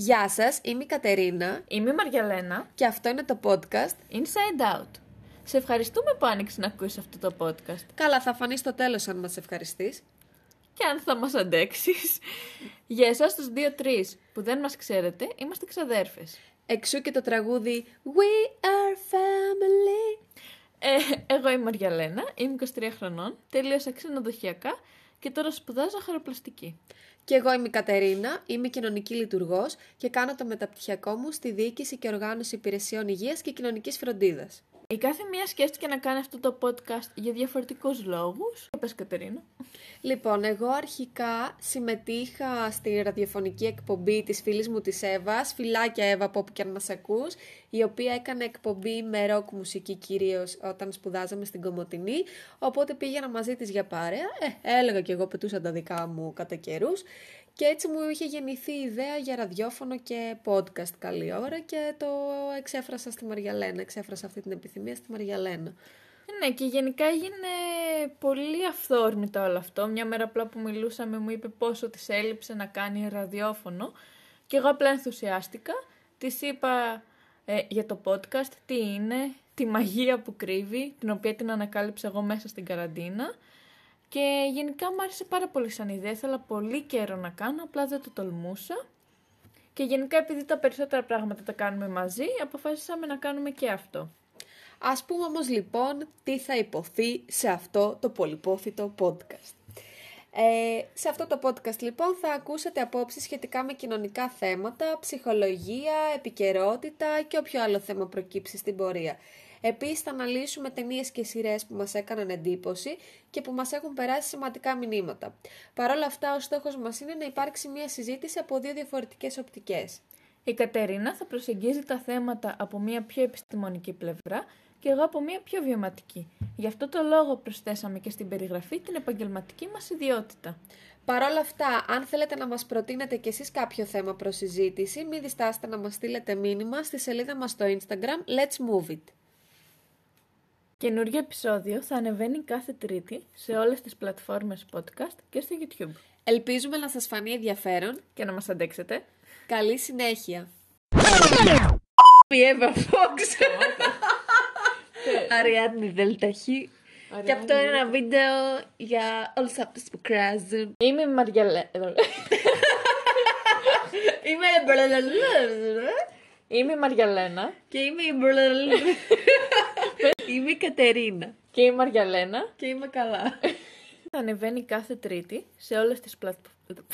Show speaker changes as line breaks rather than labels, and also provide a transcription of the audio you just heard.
Γεια σας, είμαι η Κατερίνα
Είμαι η Μαριαλένα.
και αυτό είναι το podcast.
Inside Out. Σε ευχαριστούμε που άνοιξες να ακούσεις αυτό το podcast.
Καλά, θα φανείς στο τέλος αν μας ευχαριστείς.
Και αν θα μας αντέξεις. Για εσάς τους δύο-τρεις που δεν μας ξέρετε, είμαστε ξαδέρφες.
Εξού και το τραγούδι We are family.
Ε, εγώ είμαι η Μαριαλένα, είμαι 23 χρονών, τελείωσα ξενοδοχειακά και τώρα σπουδάζω χαροπλαστική.
Και εγώ είμαι η Κατερίνα, είμαι κοινωνική λειτουργός και κάνω το μεταπτυχιακό μου στη διοίκηση και οργάνωση υπηρεσιών υγείας και κοινωνικής φροντίδας.
Η κάθε μία σκέφτηκε να κάνει αυτό το podcast για διαφορετικούς λόγους. Πες Κατερίνα.
Λοιπόν, εγώ αρχικά συμμετείχα στη ραδιοφωνική εκπομπή της φίλης μου της Εύας, φιλάκια Εύα από όπου και αν μας ακούς, η οποία έκανε εκπομπή με ροκ μουσική κυρίως όταν σπουδάζαμε στην Κομωτινή, οπότε πήγαινα μαζί της για παρέα, ε, έλεγα και εγώ πετούσα τα δικά μου κατά καιρούς. Και έτσι μου είχε γεννηθεί η ιδέα για ραδιόφωνο και podcast καλή ώρα και το εξέφρασα στη Μαριαλένα, εξέφρασα αυτή την επιθυμία στη Μαριαλένα.
Ναι, και γενικά έγινε πολύ αυθόρμητα όλο αυτό. Μια μέρα απλά που μιλούσαμε μου είπε πόσο της έλειψε να κάνει ραδιόφωνο και εγώ απλά ενθουσιάστηκα. Της είπα ε, για το podcast τι είναι, τη μαγεία που κρύβει, την οποία την ανακάλυψα εγώ μέσα στην καραντίνα. Και γενικά μου άρεσε πάρα πολύ σαν ιδέα, ήθελα πολύ καιρό να κάνω, απλά δεν το τολμούσα. Και γενικά επειδή τα περισσότερα πράγματα τα κάνουμε μαζί, αποφάσισαμε να κάνουμε και αυτό.
Ας πούμε όμως λοιπόν τι θα υποθεί σε αυτό το πολυπόθητο podcast. Ε, σε αυτό το podcast λοιπόν θα ακούσετε απόψεις σχετικά με κοινωνικά θέματα, ψυχολογία, επικαιρότητα και όποιο άλλο θέμα προκύψει στην πορεία. Επίσης θα αναλύσουμε ταινίες και σειρές που μας έκαναν εντύπωση και που μας έχουν περάσει σημαντικά μηνύματα. Παρ' όλα αυτά ο στόχος μας είναι να υπάρξει μια συζήτηση από δύο διαφορετικές οπτικές.
Η Κατερίνα θα προσεγγίζει τα θέματα από μια πιο επιστημονική πλευρά και εγώ από μια πιο βιωματική. Γι' αυτό το λόγο προσθέσαμε και στην περιγραφή την επαγγελματική μας ιδιότητα.
Παρ' όλα αυτά, αν θέλετε να μας προτείνετε κι εσείς κάποιο θέμα προς συζήτηση, μην διστάσετε να μας στείλετε μήνυμα στη σελίδα μας στο Instagram Let's Move It.
Καινούργιο επεισόδιο θα ανεβαίνει κάθε Τρίτη σε όλες τις πλατφόρμες podcast και στο YouTube.
Ελπίζουμε να σας φανεί ενδιαφέρον.
Και να μας αντέξετε.
Καλή συνέχεια.
Η Εύα Φόξ.
Αριάδνη Δελταχή. Και αυτό είναι ένα βίντεο για όλους αυτούς που κράζουν.
Είμαι η Μαριαλέ...
Είμαι
Είμαι η Μαριαλένα
και είμαι η Είμαι η Κατερίνα.
και η Μαριαλένα
Και είμαι καλά.
θα ανεβαίνει κάθε Τρίτη σε όλες τις πλατφόρμες.